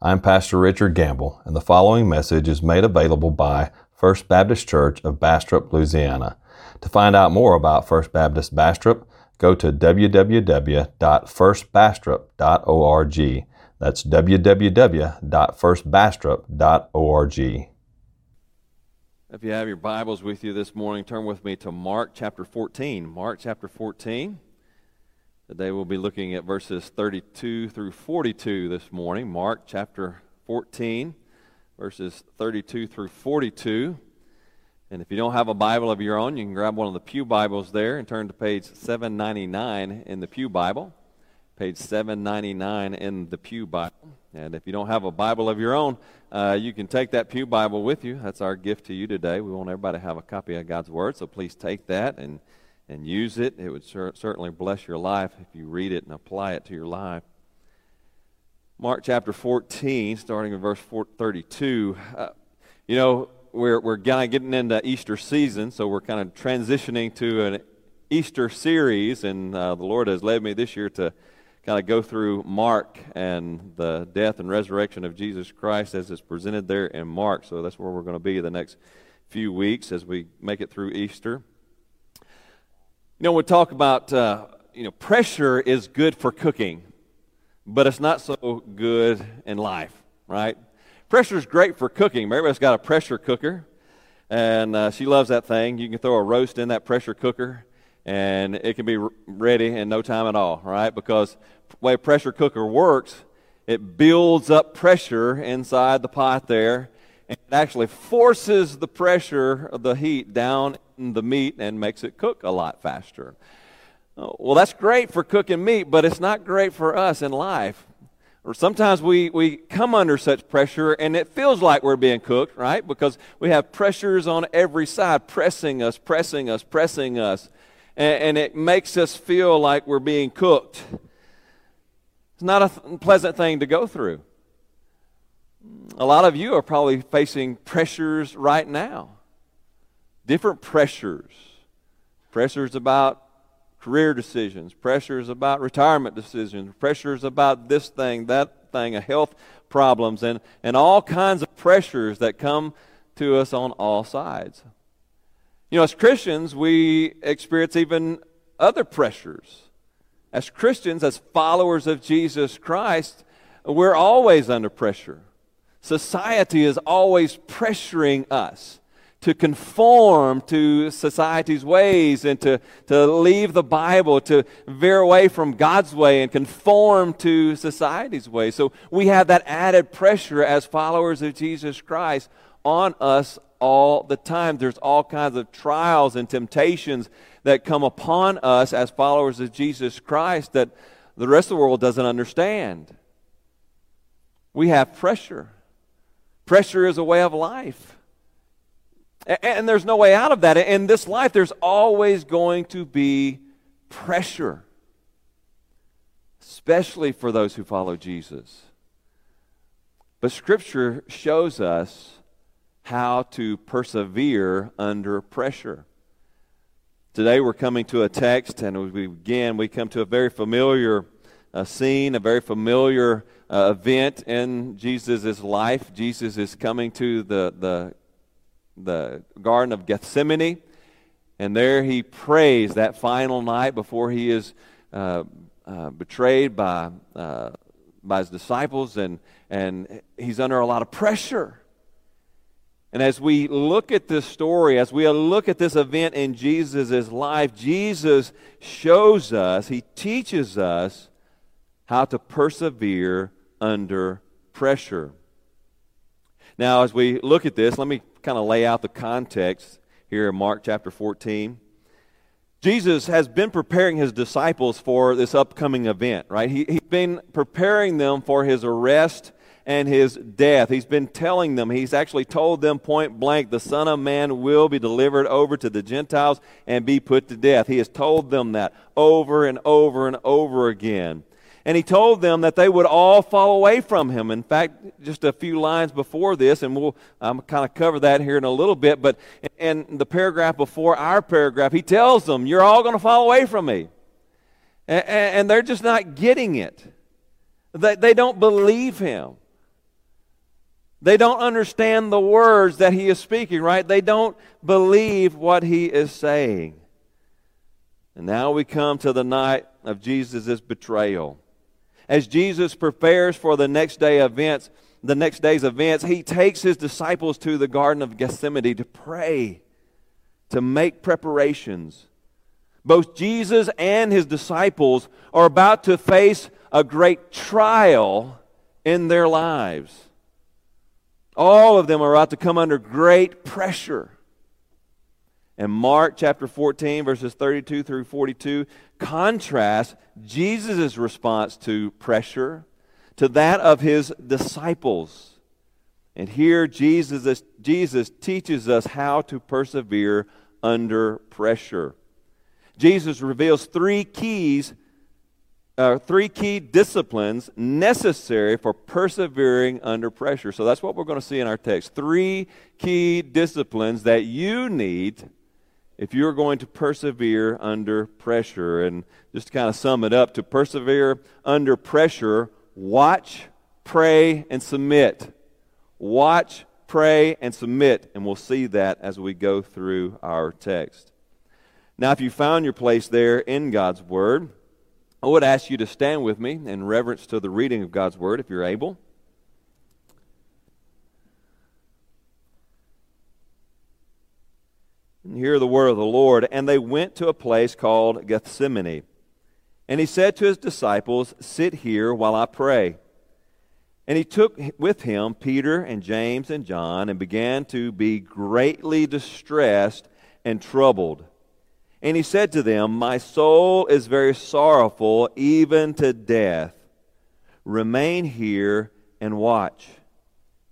I'm Pastor Richard Gamble, and the following message is made available by First Baptist Church of Bastrop, Louisiana. To find out more about First Baptist Bastrop, go to www.firstbastrop.org. That's www.firstbastrop.org. If you have your Bibles with you this morning, turn with me to Mark chapter 14. Mark chapter 14. Today we'll be looking at verses 32 through 42 this morning. Mark chapter 14, verses 32 through 42. And if you don't have a Bible of your own, you can grab one of the Pew Bibles there and turn to page 799 in the Pew Bible. Page 799 in the Pew Bible. And if you don't have a Bible of your own, uh, you can take that Pew Bible with you. That's our gift to you today. We want everybody to have a copy of God's Word, so please take that and and use it. It would cer- certainly bless your life if you read it and apply it to your life. Mark chapter 14, starting in verse 32. Uh, you know, we're, we're kind of getting into Easter season, so we're kind of transitioning to an Easter series, and uh, the Lord has led me this year to kind of go through Mark and the death and resurrection of Jesus Christ as it's presented there in Mark. So that's where we're going to be the next few weeks as we make it through Easter. You know, we talk about, uh, you know, pressure is good for cooking, but it's not so good in life, right? Pressure is great for cooking. Everybody's got a pressure cooker, and uh, she loves that thing. You can throw a roast in that pressure cooker, and it can be ready in no time at all, right? Because the way a pressure cooker works, it builds up pressure inside the pot there, and it actually forces the pressure of the heat down in the meat and makes it cook a lot faster. Uh, well, that's great for cooking meat, but it's not great for us in life. Or sometimes we, we come under such pressure and it feels like we're being cooked, right? Because we have pressures on every side pressing us, pressing us, pressing us. And, and it makes us feel like we're being cooked. It's not a th- pleasant thing to go through. A lot of you are probably facing pressures right now different pressures pressures about career decisions, pressures about retirement decisions, pressures about this thing, that thing, health problems, and, and all kinds of pressures that come to us on all sides. You know, as Christians, we experience even other pressures. As Christians, as followers of Jesus Christ, we're always under pressure. Society is always pressuring us to conform to society's ways and to, to leave the Bible, to veer away from God's way and conform to society's way. So we have that added pressure as followers of Jesus Christ on us all the time. There's all kinds of trials and temptations that come upon us as followers of Jesus Christ that the rest of the world doesn't understand. We have pressure. Pressure is a way of life. And there's no way out of that. In this life, there's always going to be pressure, especially for those who follow Jesus. But Scripture shows us how to persevere under pressure. Today, we're coming to a text, and as we begin, we come to a very familiar uh, scene, a very familiar uh, event in Jesus' life. Jesus is coming to the, the the Garden of Gethsemane. And there he prays that final night before he is uh, uh, betrayed by, uh, by his disciples, and, and he's under a lot of pressure. And as we look at this story, as we look at this event in Jesus' life, Jesus shows us, he teaches us how to persevere under pressure. Now, as we look at this, let me kind of lay out the context here in Mark chapter 14. Jesus has been preparing his disciples for this upcoming event, right? He, he's been preparing them for his arrest and his death. He's been telling them, he's actually told them point blank, the Son of Man will be delivered over to the Gentiles and be put to death. He has told them that over and over and over again. And he told them that they would all fall away from him. In fact, just a few lines before this, and we'll um, kind of cover that here in a little bit, but in the paragraph before our paragraph, he tells them, You're all going to fall away from me. And, and they're just not getting it. They, they don't believe him. They don't understand the words that he is speaking, right? They don't believe what he is saying. And now we come to the night of Jesus' betrayal. As Jesus prepares for the next day events, the next day's events, he takes his disciples to the Garden of Gethsemane to pray, to make preparations. Both Jesus and his disciples are about to face a great trial in their lives. All of them are about to come under great pressure. And Mark chapter 14, verses 32 through 42, contrasts Jesus' response to pressure to that of his disciples. And here Jesus, Jesus teaches us how to persevere under pressure. Jesus reveals three keys uh, three key disciplines necessary for persevering under pressure. So that's what we're going to see in our text. Three key disciplines that you need if you're going to persevere under pressure. And just to kind of sum it up, to persevere under pressure, watch, pray, and submit. Watch, pray, and submit. And we'll see that as we go through our text. Now, if you found your place there in God's Word, I would ask you to stand with me in reverence to the reading of God's Word if you're able. And hear the word of the Lord. And they went to a place called Gethsemane. And he said to his disciples, Sit here while I pray. And he took with him Peter and James and John and began to be greatly distressed and troubled. And he said to them, My soul is very sorrowful, even to death. Remain here and watch.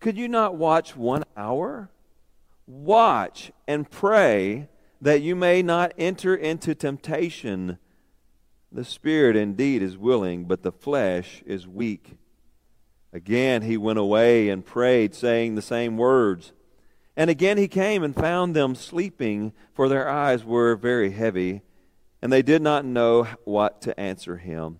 Could you not watch one hour? Watch and pray that you may not enter into temptation. The spirit indeed is willing, but the flesh is weak. Again he went away and prayed, saying the same words. And again he came and found them sleeping, for their eyes were very heavy, and they did not know what to answer him.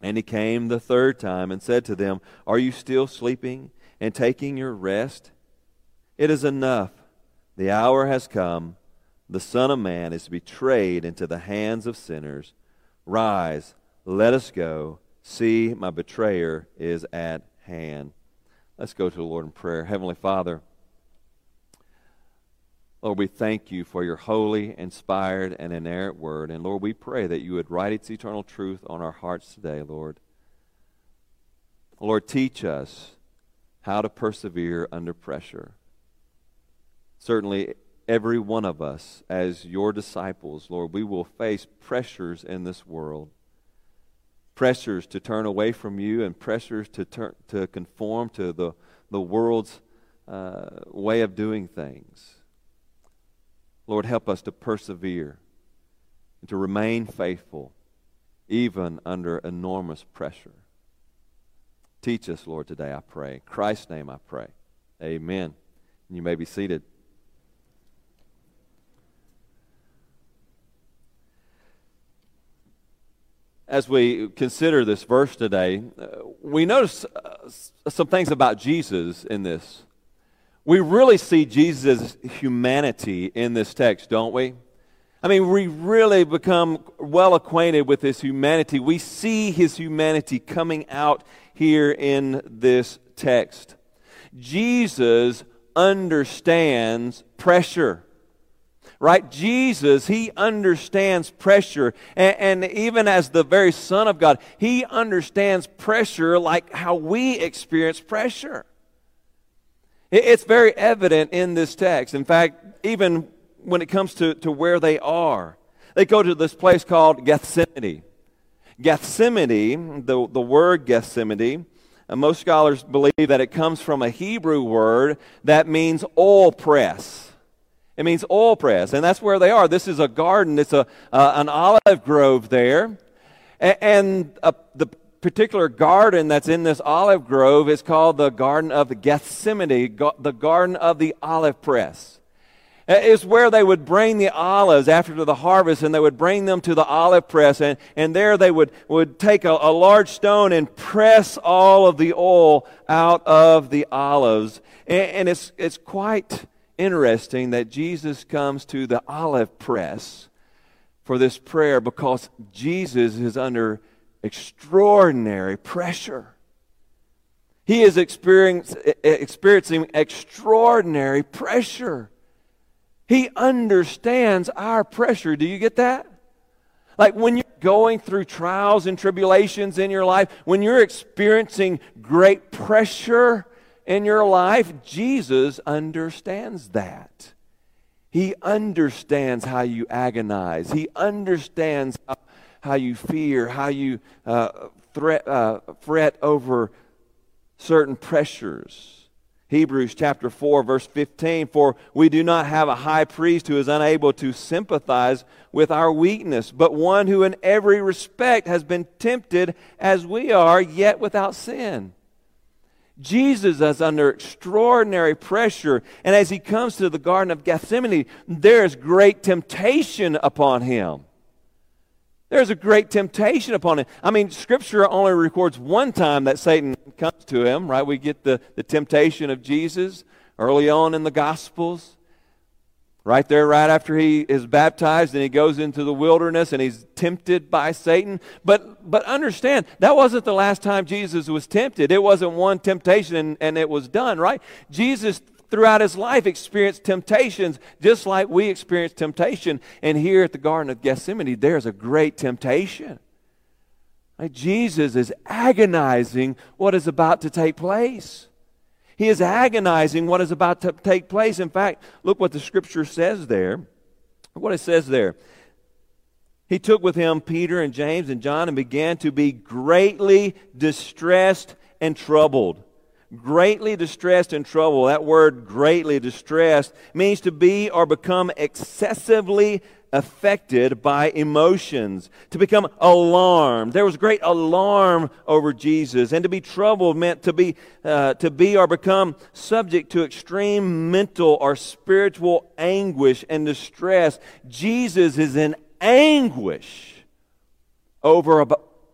And he came the third time and said to them, Are you still sleeping and taking your rest? It is enough. The hour has come. The Son of Man is betrayed into the hands of sinners. Rise, let us go. See, my betrayer is at hand. Let's go to the Lord in prayer. Heavenly Father, Lord, we thank you for your holy, inspired, and inerrant word. And Lord, we pray that you would write its eternal truth on our hearts today, Lord. Lord, teach us how to persevere under pressure. Certainly, every one of us, as your disciples, Lord, we will face pressures in this world. Pressures to turn away from you and pressures to, turn, to conform to the, the world's uh, way of doing things. Lord, help us to persevere and to remain faithful even under enormous pressure. Teach us, Lord, today, I pray. In Christ's name I pray. Amen. And You may be seated. As we consider this verse today, uh, we notice uh, some things about Jesus in this we really see Jesus' humanity in this text, don't we? I mean, we really become well acquainted with his humanity. We see his humanity coming out here in this text. Jesus understands pressure. Right? Jesus, he understands pressure. And, and, even as the very Son of God, he understands pressure like how we experience pressure. It's very evident in this text. In fact, even when it comes to, to where they are, they go to this place called Gethsemane. Gethsemane, the, the word Gethsemane, most scholars believe that it comes from a Hebrew word that means oil press. It means oil press, and that's where they are. This is a garden. It's a uh, an olive grove there, and, and uh, the particular garden that's in this olive grove is called the Garden of Gethsemane, the Garden of the Olive Press. Uh, is where they would bring the olives after the harvest and they would bring them to the olive press and, and there they would, would take a, a large stone and press all of the oil out of the olives. And, and it's, it's quite interesting that Jesus comes to the olive press for this prayer because Jesus is under extraordinary pressure. He is experiencing extraordinary pressure. He understands our pressure. Do you get that? Like when you're going through trials and tribulations in your life, when you're experiencing great pressure in your life, Jesus understands that. He understands how you agonize. He understands how how you fear, how you uh, threat, uh, fret over certain pressures. Hebrews chapter 4, verse 15 For we do not have a high priest who is unable to sympathize with our weakness, but one who in every respect has been tempted as we are, yet without sin. Jesus is under extraordinary pressure, and as he comes to the Garden of Gethsemane, there is great temptation upon him. There's a great temptation upon him. I mean, Scripture only records one time that Satan comes to him, right? We get the, the temptation of Jesus early on in the Gospels. Right there, right after he is baptized and he goes into the wilderness and he's tempted by Satan. But, but understand, that wasn't the last time Jesus was tempted. It wasn't one temptation and, and it was done, right? Jesus throughout his life experienced temptations just like we experience temptation. And here at the Garden of Gethsemane, there's a great temptation. Like Jesus is agonizing what is about to take place. He is agonizing what is about to take place. In fact, look what the scripture says there. What it says there. He took with him Peter and James and John and began to be greatly distressed and troubled greatly distressed and troubled. That word greatly distressed means to be or become excessively affected by emotions, to become alarmed. There was great alarm over Jesus, and to be troubled meant to be, uh, to be or become subject to extreme mental or spiritual anguish and distress. Jesus is in anguish over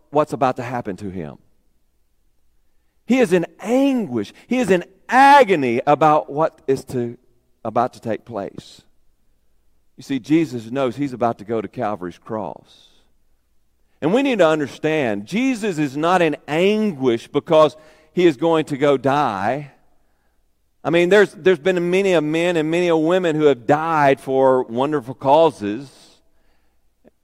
what's about to happen to him. He is in anguish. He is in agony about what is to, about to take place. You see, Jesus knows he's about to go to Calvary's cross. And we need to understand Jesus is not in anguish because he is going to go die. I mean, there's, there's been many of men and many of women who have died for wonderful causes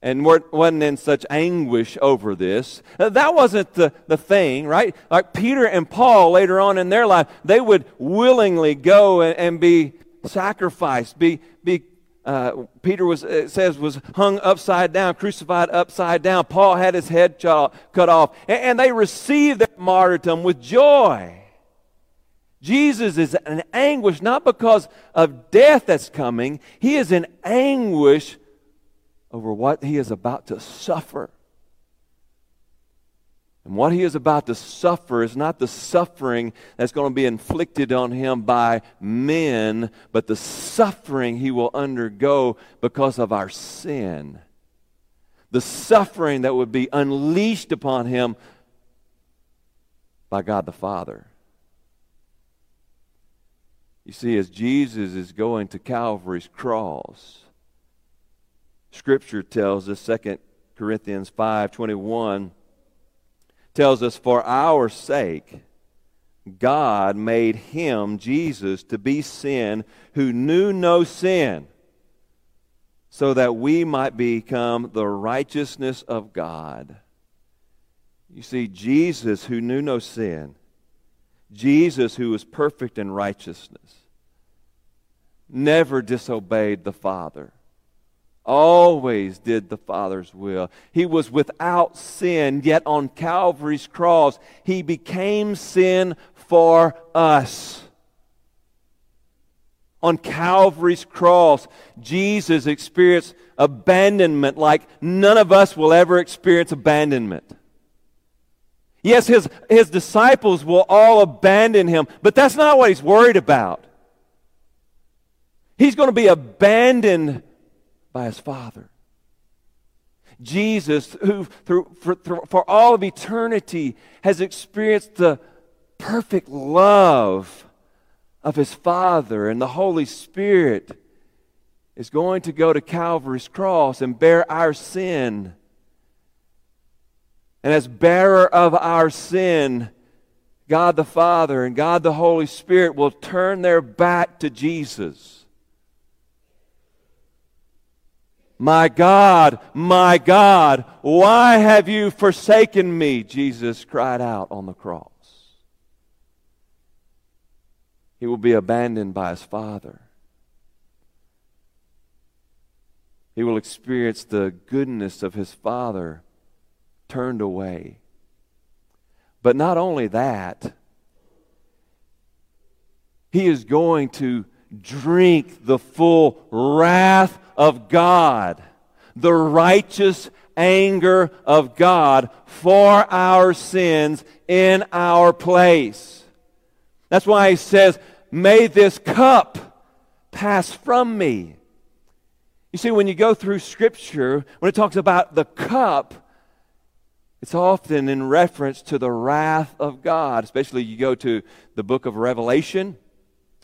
and wasn't in such anguish over this. That wasn't the, the thing, right? Like Peter and Paul later on in their life, they would willingly go and, and be sacrificed, be, be uh, Peter was, it says, was hung upside down, crucified upside down. Paul had his head cut off. And, and they received that martyrdom with joy. Jesus is in anguish not because of death that's coming, he is in anguish over what he is about to suffer. And what he is about to suffer is not the suffering that's going to be inflicted on him by men, but the suffering he will undergo because of our sin. The suffering that would be unleashed upon him by God the Father. You see, as Jesus is going to Calvary's cross, Scripture tells us, 2 Corinthians 5.21, tells us, For our sake, God made him, Jesus, to be sin who knew no sin, so that we might become the righteousness of God. You see, Jesus, who knew no sin, Jesus, who was perfect in righteousness, never disobeyed the Father always did the Father's will. He was without sin, yet on Calvary's cross, he became sin for us. On Calvary's cross, Jesus experienced abandonment like none of us will ever experience abandonment. Yes, his, his disciples will all abandon him, but that's not what he's worried about. He's going to be abandoned by his Father. Jesus, who through, for, for all of eternity has experienced the perfect love of his Father and the Holy Spirit, is going to go to Calvary's cross and bear our sin. And as bearer of our sin, God the Father and God the Holy Spirit will turn their back to Jesus My God, my God, why have you forsaken me? Jesus cried out on the cross. He will be abandoned by his Father. He will experience the goodness of his Father turned away. But not only that, he is going to drink the full wrath of God, the righteous anger of God for our sins in our place. That's why he says, May this cup pass from me. You see, when you go through Scripture, when it talks about the cup, it's often in reference to the wrath of God, especially you go to the book of Revelation.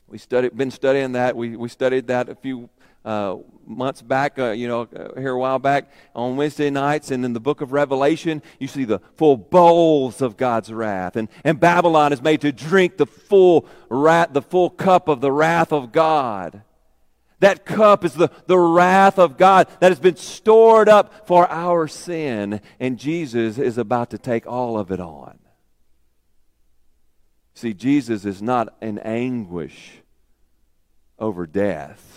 We studied, been studying that. We, we studied that a few uh, months back, uh, you know, uh, here a while back on Wednesday nights, and in the book of Revelation, you see the full bowls of God's wrath. And, and Babylon is made to drink the full wrath, the full cup of the wrath of God. That cup is the, the wrath of God that has been stored up for our sin, and Jesus is about to take all of it on. See, Jesus is not in anguish over death.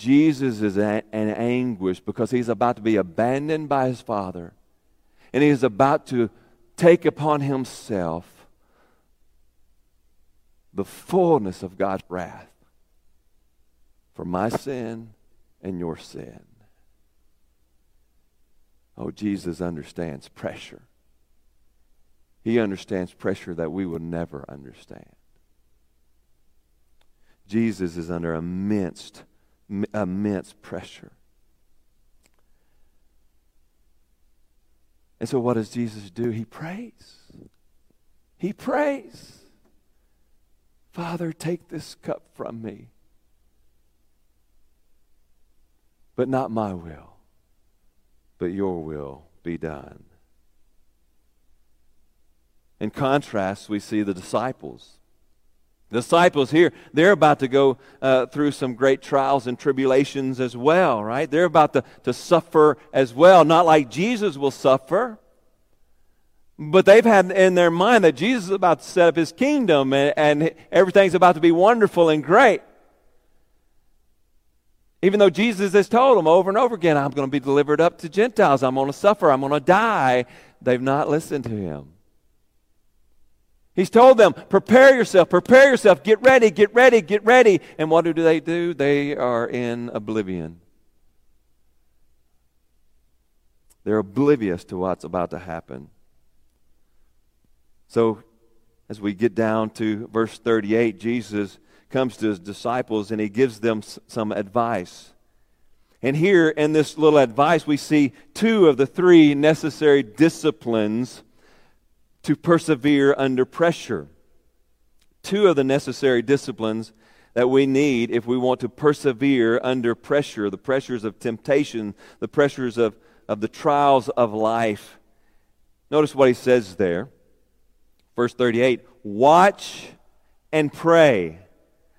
Jesus is in anguish because he's about to be abandoned by his father and he is about to take upon himself the fullness of God's wrath for my sin and your sin. Oh, Jesus understands pressure. He understands pressure that we will never understand. Jesus is under immense immense pressure. And so, what does Jesus do? He prays. He prays. Father, take this cup from me. But not my will, but your will be done. In contrast, we see the disciples. Disciples here, they're about to go uh, through some great trials and tribulations as well, right? They're about to, to suffer as well, not like Jesus will suffer. But they've had in their mind that Jesus is about to set up his kingdom and, and everything's about to be wonderful and great. Even though Jesus has told them over and over again, I'm going to be delivered up to Gentiles, I'm going to suffer, I'm going to die, they've not listened to him. He's told them, prepare yourself, prepare yourself, get ready, get ready, get ready. And what do they do? They are in oblivion. They're oblivious to what's about to happen. So, as we get down to verse 38, Jesus comes to his disciples and he gives them some advice. And here in this little advice, we see two of the three necessary disciplines to persevere under pressure. Two of the necessary disciplines that we need if we want to persevere under pressure the pressures of temptation, the pressures of, of the trials of life. Notice what he says there. Verse 38 Watch and pray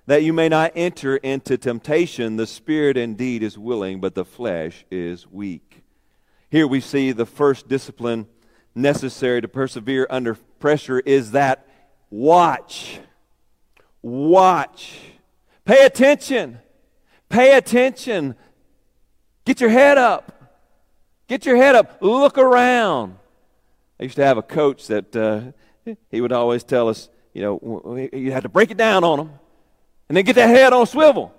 that you may not enter into temptation. The spirit indeed is willing, but the flesh is weak. Here we see the first discipline necessary to persevere under pressure is that watch. Watch. Pay attention. Pay attention. Get your head up. Get your head up. Look around. I used to have a coach that uh, he would always tell us, you know, you had to break it down on them and then get that head on a swivel.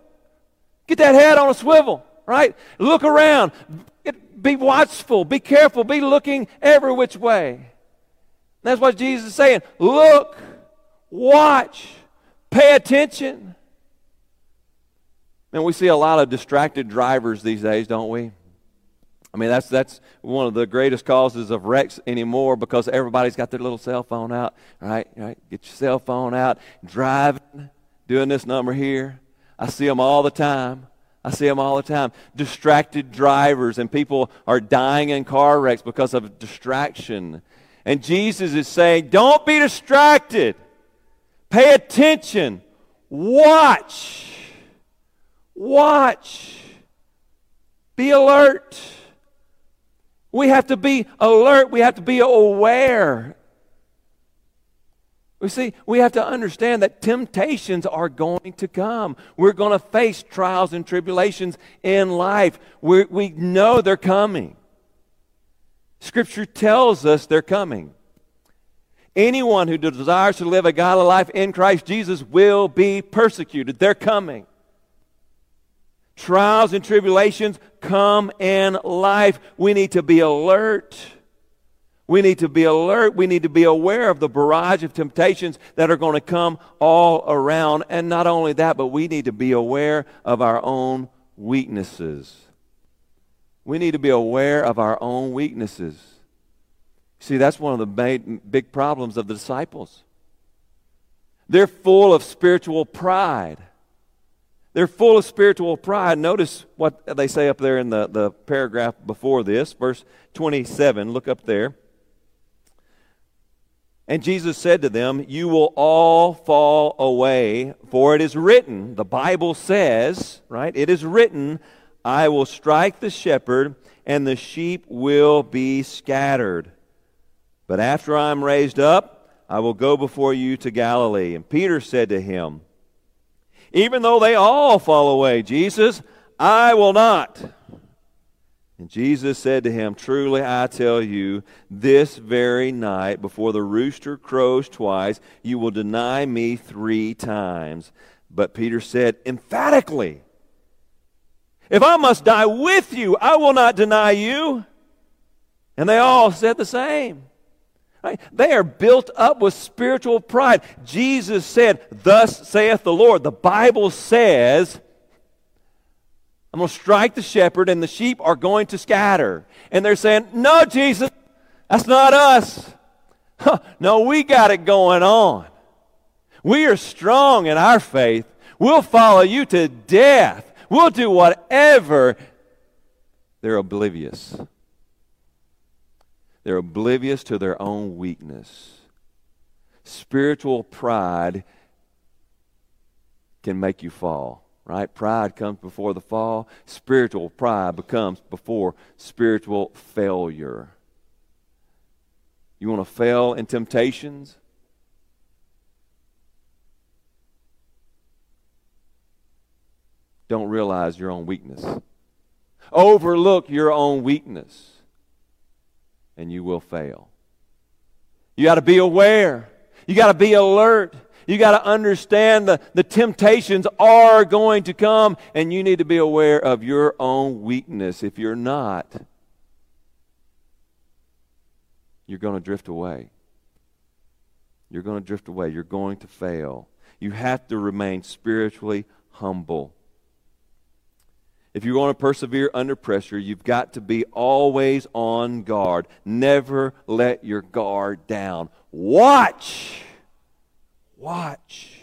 Get that head on a swivel, right? Look around. Be watchful. Be careful. Be looking every which way. That's what Jesus is saying. Look, watch, pay attention. And we see a lot of distracted drivers these days, don't we? I mean, that's, that's one of the greatest causes of wrecks anymore because everybody's got their little cell phone out, right? right? Get your cell phone out, driving, doing this number here. I see them all the time. I see them all the time. Distracted drivers, and people are dying in car wrecks because of distraction. And Jesus is saying, Don't be distracted. Pay attention. Watch. Watch. Be alert. We have to be alert. We have to be aware. We see, we have to understand that temptations are going to come. We're going to face trials and tribulations in life. we we know they're coming. Scripture tells us they're coming. Anyone who desires to live a godly life in Christ Jesus will be persecuted. They're coming. Trials and tribulations come in life. We need to be alert. We need to be alert. We need to be aware of the barrage of temptations that are going to come all around. And not only that, but we need to be aware of our own weaknesses. We need to be aware of our own weaknesses. See, that's one of the big problems of the disciples. They're full of spiritual pride. They're full of spiritual pride. Notice what they say up there in the, the paragraph before this, verse 27. Look up there. And Jesus said to them, You will all fall away, for it is written, the Bible says, right? It is written, I will strike the shepherd, and the sheep will be scattered. But after I am raised up, I will go before you to Galilee. And Peter said to him, even though they all fall away. Jesus, I will not. And Jesus said to him, Truly I tell you, this very night, before the rooster crows twice, you will deny me three times. But Peter said emphatically, If I must die with you, I will not deny you. And they all said the same. Right? They are built up with spiritual pride. Jesus said, Thus saith the Lord. The Bible says, I'm going to strike the shepherd and the sheep are going to scatter. And they're saying, No, Jesus, that's not us. Huh, no, we got it going on. We are strong in our faith. We'll follow you to death. We'll do whatever. They're oblivious. They're oblivious to their own weakness. Spiritual pride can make you fall, right? Pride comes before the fall. Spiritual pride becomes before spiritual failure. You want to fail in temptations? Don't realize your own weakness. Overlook your own weakness and you will fail. You got to be aware. You got to be alert. You got to understand the, the temptations are going to come, and you need to be aware of your own weakness. If you're not, you're going to drift away. You're going to drift away. You're going to fail. You have to remain spiritually humble. If you want to persevere under pressure, you've got to be always on guard. Never let your guard down. Watch. Watch.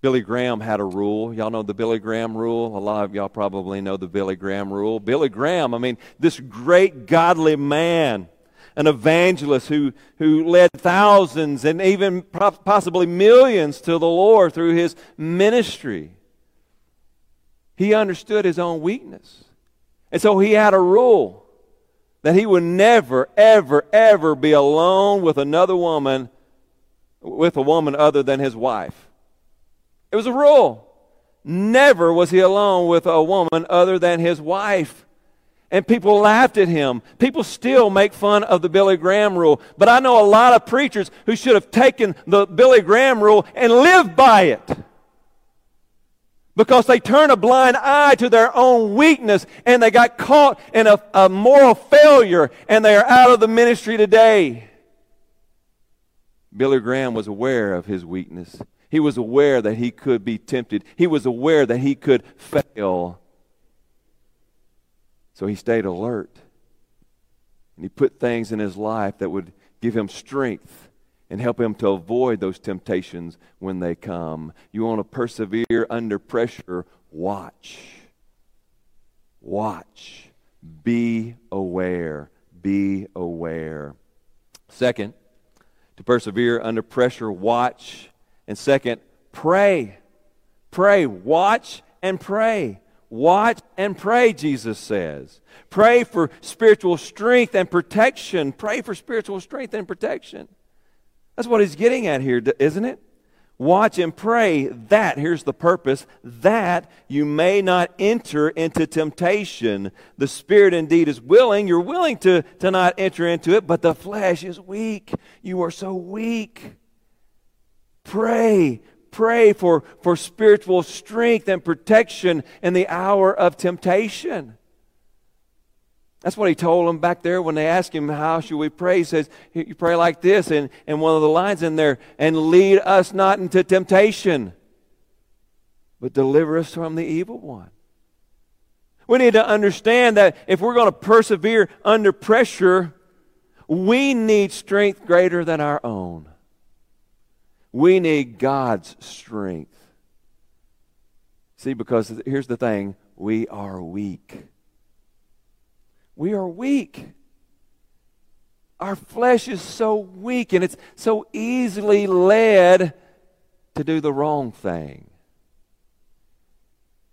Billy Graham had a rule. Y'all know the Billy Graham rule? A lot of y'all probably know the Billy Graham rule. Billy Graham, I mean, this great godly man, an evangelist who, who led thousands and even possibly millions to the Lord through his ministry. He understood his own weakness. And so he had a rule that he would never, ever, ever be alone with another woman, with a woman other than his wife. It was a rule. Never was he alone with a woman other than his wife. And people laughed at him. People still make fun of the Billy Graham rule. But I know a lot of preachers who should have taken the Billy Graham rule and lived by it. Because they turn a blind eye to their own weakness and they got caught in a, a moral failure and they are out of the ministry today. Billy Graham was aware of his weakness. He was aware that he could be tempted. He was aware that he could fail. So he stayed alert. And he put things in his life that would give him strength and help him to avoid those temptations when they come. You want to persevere under pressure? Watch. Watch. Be aware. Be aware. Second, to persevere under pressure, watch. And second, pray. Pray. Watch and pray. Watch and pray, Jesus says. Pray for spiritual strength and protection. Pray for spiritual strength and protection. That's what he's getting at here, isn't it? Watch and pray that, here's the purpose, that you may not enter into temptation. The spirit indeed is willing. You're willing to, to not enter into it, but the flesh is weak. You are so weak. Pray. Pray for, for spiritual strength and protection in the hour of temptation. That's what he told them back there when they asked him, How should we pray? He says, You pray like this. And, and one of the lines in there, and lead us not into temptation, but deliver us from the evil one. We need to understand that if we're going to persevere under pressure, we need strength greater than our own. We need God's strength. See, because here's the thing we are weak. We are weak. Our flesh is so weak and it's so easily led to do the wrong thing.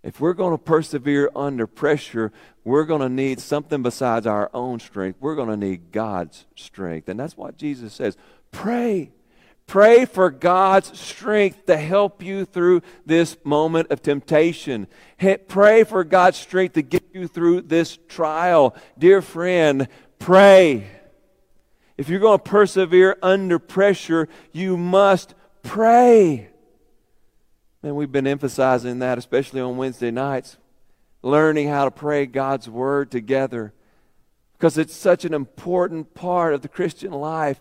If we're going to persevere under pressure, we're going to need something besides our own strength. We're going to need God's strength. And that's what Jesus says. Pray. Pray for God's strength to help you through this moment of temptation. Pray for God's strength to get you through this trial. Dear friend, pray. If you're going to persevere under pressure, you must pray. And we've been emphasizing that, especially on Wednesday nights, learning how to pray God's Word together because it's such an important part of the Christian life.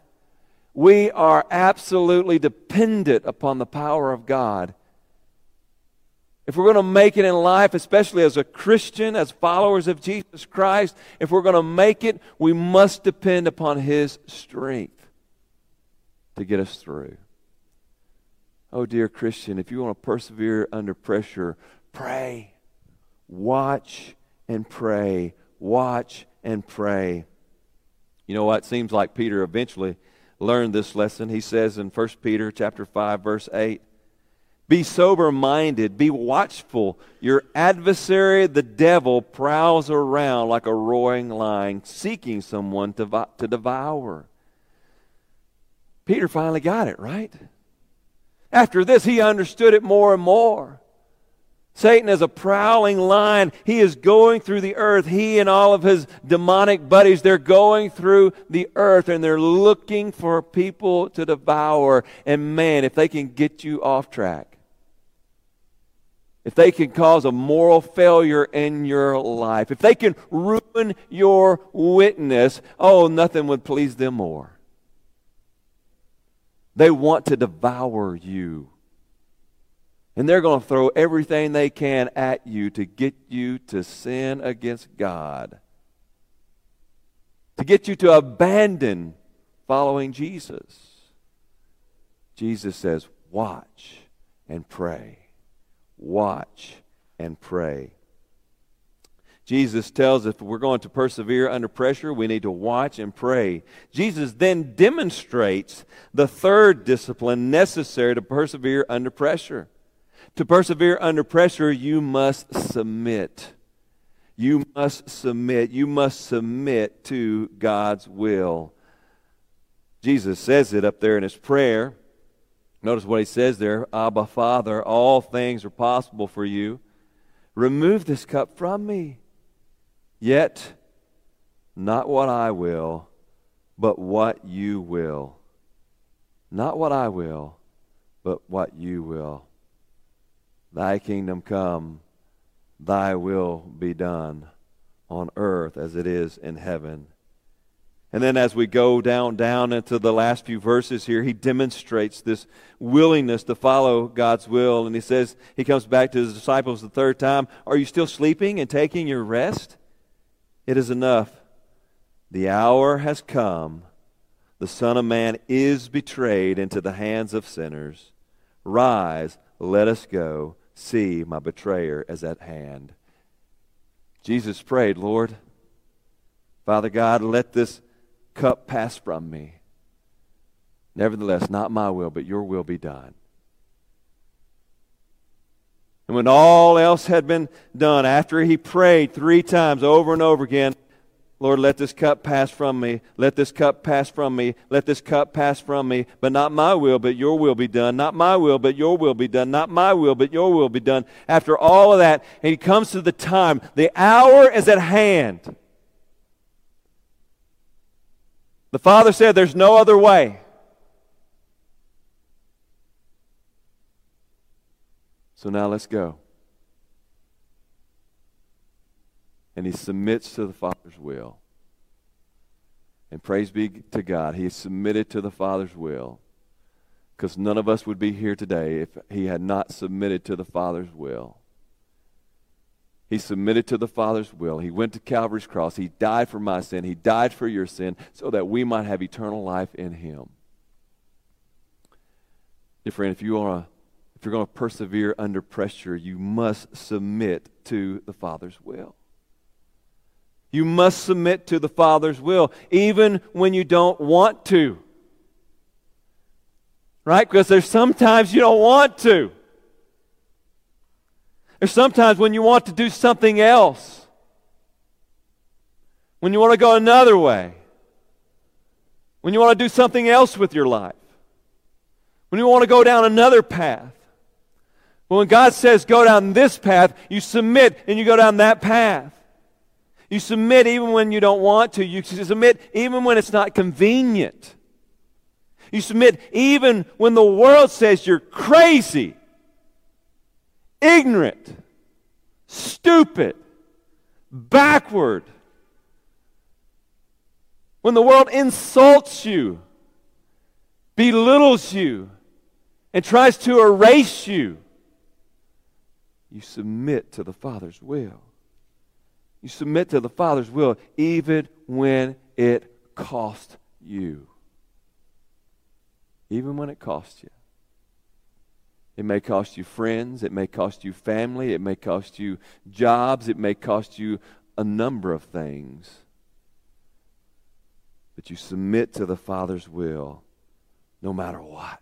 We are absolutely dependent upon the power of God. If we're going to make it in life, especially as a Christian, as followers of Jesus Christ, if we're going to make it, we must depend upon His strength to get us through. Oh, dear Christian, if you want to persevere under pressure, pray. Watch and pray. Watch and pray. You know what? It seems like Peter eventually learned this lesson. He says in 1 Peter chapter 5 verse 8, "Be sober-minded, be watchful. Your adversary the devil prowls around like a roaring lion, seeking someone to, to devour." Peter finally got it, right? After this, he understood it more and more. Satan is a prowling lion. He is going through the earth. He and all of his demonic buddies, they're going through the earth and they're looking for people to devour. And man, if they can get you off track, if they can cause a moral failure in your life, if they can ruin your witness, oh, nothing would please them more. They want to devour you. And they're going to throw everything they can at you to get you to sin against God, to get you to abandon following Jesus. Jesus says, Watch and pray. Watch and pray. Jesus tells us if we're going to persevere under pressure, we need to watch and pray. Jesus then demonstrates the third discipline necessary to persevere under pressure. To persevere under pressure, you must submit. You must submit. You must submit to God's will. Jesus says it up there in his prayer. Notice what he says there Abba, Father, all things are possible for you. Remove this cup from me. Yet, not what I will, but what you will. Not what I will, but what you will. Thy kingdom come, thy will be done on earth as it is in heaven. And then as we go down down into the last few verses here, he demonstrates this willingness to follow God's will. And he says, he comes back to his disciples the third time, Are you still sleeping and taking your rest? It is enough. The hour has come. The Son of Man is betrayed into the hands of sinners. Rise, let us go. See, my betrayer is at hand. Jesus prayed, Lord, Father God, let this cup pass from me. Nevertheless, not my will, but your will be done. And when all else had been done, after he prayed three times over and over again, Lord, let this cup pass from me. Let this cup pass from me. Let this cup pass from me. But not my will, but your will be done. Not my will, but your will be done. Not my will, but your will be done. After all of that, and he comes to the time. The hour is at hand. The Father said, There's no other way. So now let's go. And he submits to the Father's will. And praise be to God, he submitted to the Father's will. Because none of us would be here today if he had not submitted to the Father's will. He submitted to the Father's will. He went to Calvary's cross. He died for my sin. He died for your sin so that we might have eternal life in Him. Dear friend, if you are if you're going to persevere under pressure, you must submit to the Father's will. You must submit to the Father's will, even when you don't want to. Right? Because there's sometimes you don't want to. There's sometimes when you want to do something else, when you want to go another way, when you want to do something else with your life, when you want to go down another path. When God says go down this path, you submit and you go down that path. You submit even when you don't want to. You submit even when it's not convenient. You submit even when the world says you're crazy ignorant, stupid, backward. When the world insults you, belittles you, and tries to erase you, you submit to the Father's will. You submit to the Father's will even when it costs you. Even when it costs you. It may cost you friends. It may cost you family. It may cost you jobs. It may cost you a number of things. But you submit to the Father's will no matter what.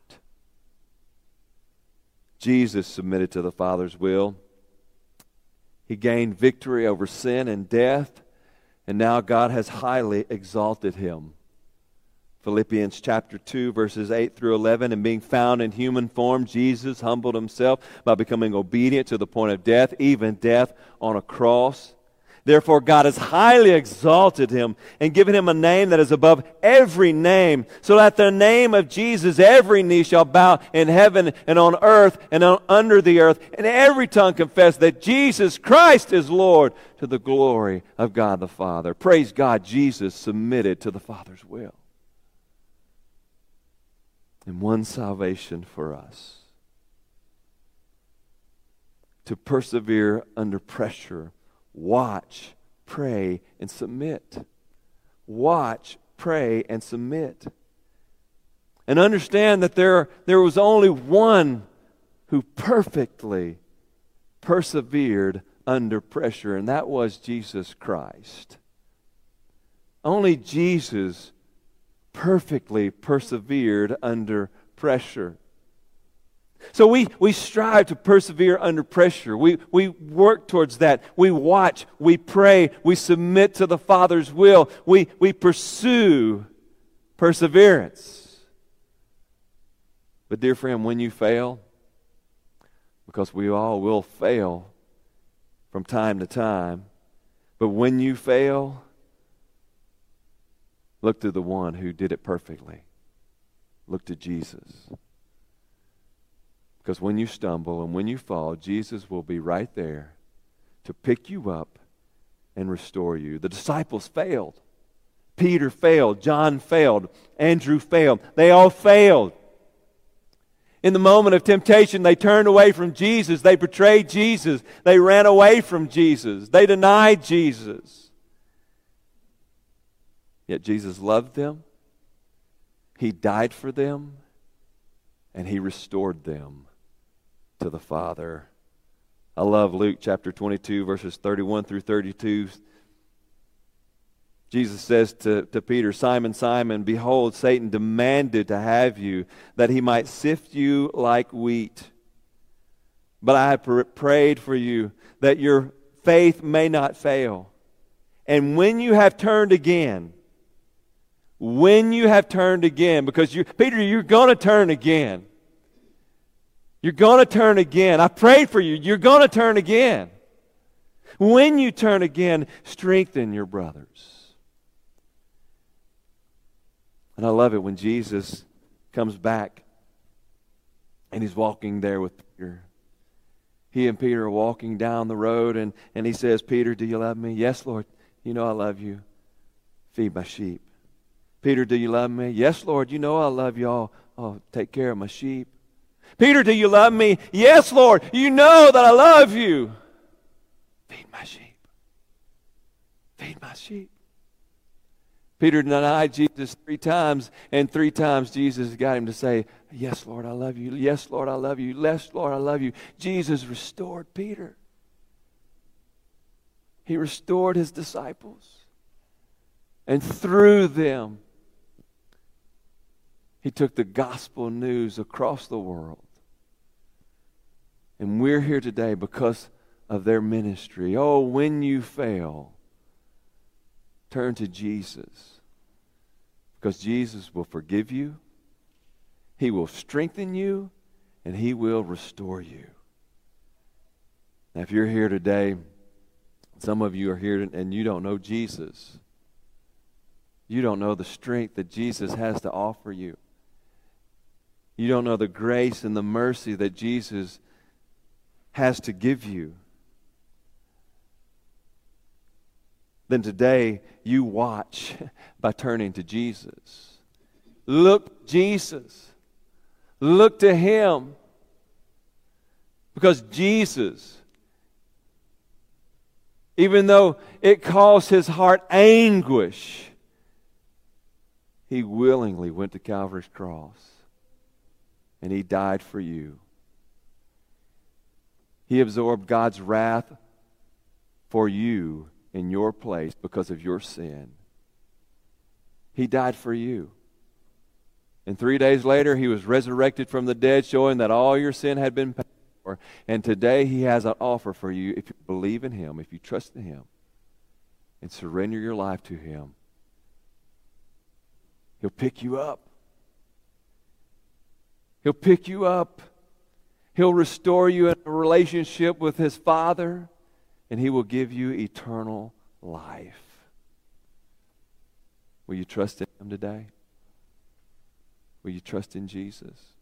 Jesus submitted to the Father's will. He gained victory over sin and death, and now God has highly exalted him. Philippians chapter 2, verses 8 through 11. And being found in human form, Jesus humbled himself by becoming obedient to the point of death, even death on a cross. Therefore, God has highly exalted him and given him a name that is above every name, so that the name of Jesus every knee shall bow in heaven and on earth and on, under the earth, and every tongue confess that Jesus Christ is Lord to the glory of God the Father. Praise God, Jesus submitted to the Father's will and won salvation for us. To persevere under pressure, watch, pray, and submit. Watch, pray, and submit. And understand that there, there was only one who perfectly persevered under pressure, and that was Jesus Christ. Only Jesus perfectly persevered under pressure. So we, we strive to persevere under pressure. We, we work towards that. We watch, we pray, we submit to the Father's will, we, we pursue perseverance. But, dear friend, when you fail, because we all will fail from time to time, but when you fail, look to the one who did it perfectly. Look to Jesus. Because when you stumble and when you fall, Jesus will be right there to pick you up and restore you. The disciples failed. Peter failed. John failed. Andrew failed. They all failed. In the moment of temptation, they turned away from Jesus. They betrayed Jesus. They ran away from Jesus. They denied Jesus. Yet Jesus loved them. He died for them. And He restored them to the Father. I love Luke chapter 22, verses 31 through 32. Jesus says to, to Peter, Simon, Simon, behold, Satan demanded to have you, that he might sift you like wheat. But I have pr- prayed for you, that your faith may not fail. And when you have turned again, when you have turned again, because you, Peter, you're going to turn again. You're going to turn again. I prayed for you. You're going to turn again. When you turn again, strengthen your brothers. And I love it when Jesus comes back and he's walking there with Peter. He and Peter are walking down the road, and, and he says, Peter, do you love me? Yes, Lord. You know I love you. Feed my sheep. Peter, do you love me? Yes, Lord. You know I love you all. Oh, take care of my sheep. Peter, do you love me? Yes, Lord. You know that I love you. Feed my sheep. Feed my sheep. Peter denied Jesus three times, and three times Jesus got him to say, Yes, Lord, I love you. Yes, Lord, I love you. Yes, Lord, I love you. Jesus restored Peter. He restored his disciples. And through them, he took the gospel news across the world. And we're here today because of their ministry. Oh, when you fail, turn to Jesus. Because Jesus will forgive you, He will strengthen you, and He will restore you. Now, if you're here today, some of you are here and you don't know Jesus. You don't know the strength that Jesus has to offer you. You don't know the grace and the mercy that Jesus has to give you. then today you watch by turning to Jesus. Look Jesus. Look to him. Because Jesus, even though it caused his heart anguish, he willingly went to Calvary's cross and he died for you. He absorbed God's wrath for you in your place because of your sin. He died for you. And three days later, he was resurrected from the dead, showing that all your sin had been paid for. And today, he has an offer for you if you believe in him, if you trust in him, and surrender your life to him. He'll pick you up. He'll pick you up. He'll restore you in a relationship with his Father and he will give you eternal life. Will you trust in him today? Will you trust in Jesus?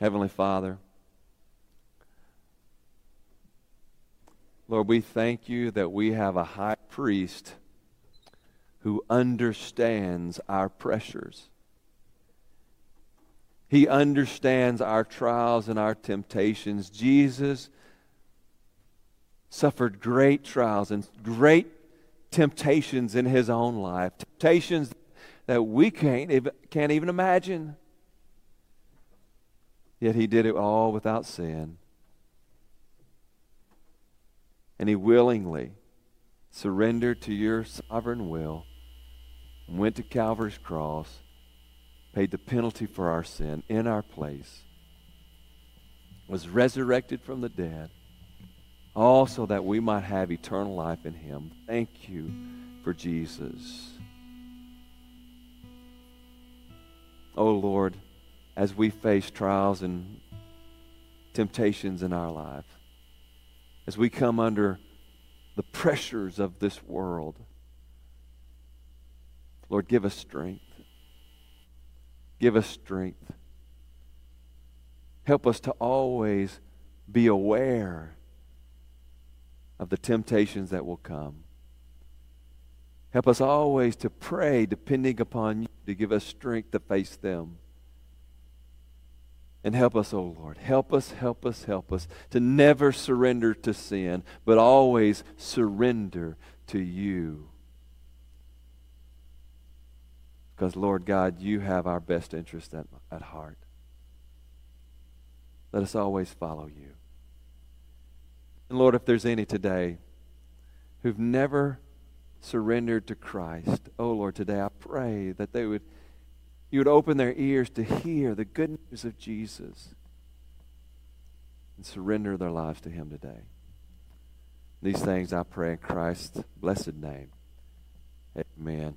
Heavenly Father, Lord, we thank you that we have a high priest who understands our pressures. He understands our trials and our temptations. Jesus suffered great trials and great temptations in his own life, temptations that we can't even, can't even imagine. Yet he did it all without sin. And he willingly surrendered to your sovereign will and went to Calvary's cross, paid the penalty for our sin in our place, was resurrected from the dead also that we might have eternal life in him. Thank you for Jesus. Oh Lord, as we face trials and temptations in our life, as we come under the pressures of this world. Lord, give us strength. Give us strength. Help us to always be aware of the temptations that will come. Help us always to pray, depending upon you, to give us strength to face them. And help us, oh Lord. Help us, help us, help us to never surrender to sin, but always surrender to you. Because, Lord God, you have our best interest at, at heart. Let us always follow you. And Lord, if there's any today who've never surrendered to Christ, oh Lord, today I pray that they would you would open their ears to hear the good news of Jesus and surrender their lives to him today. These things I pray in Christ's blessed name. Amen.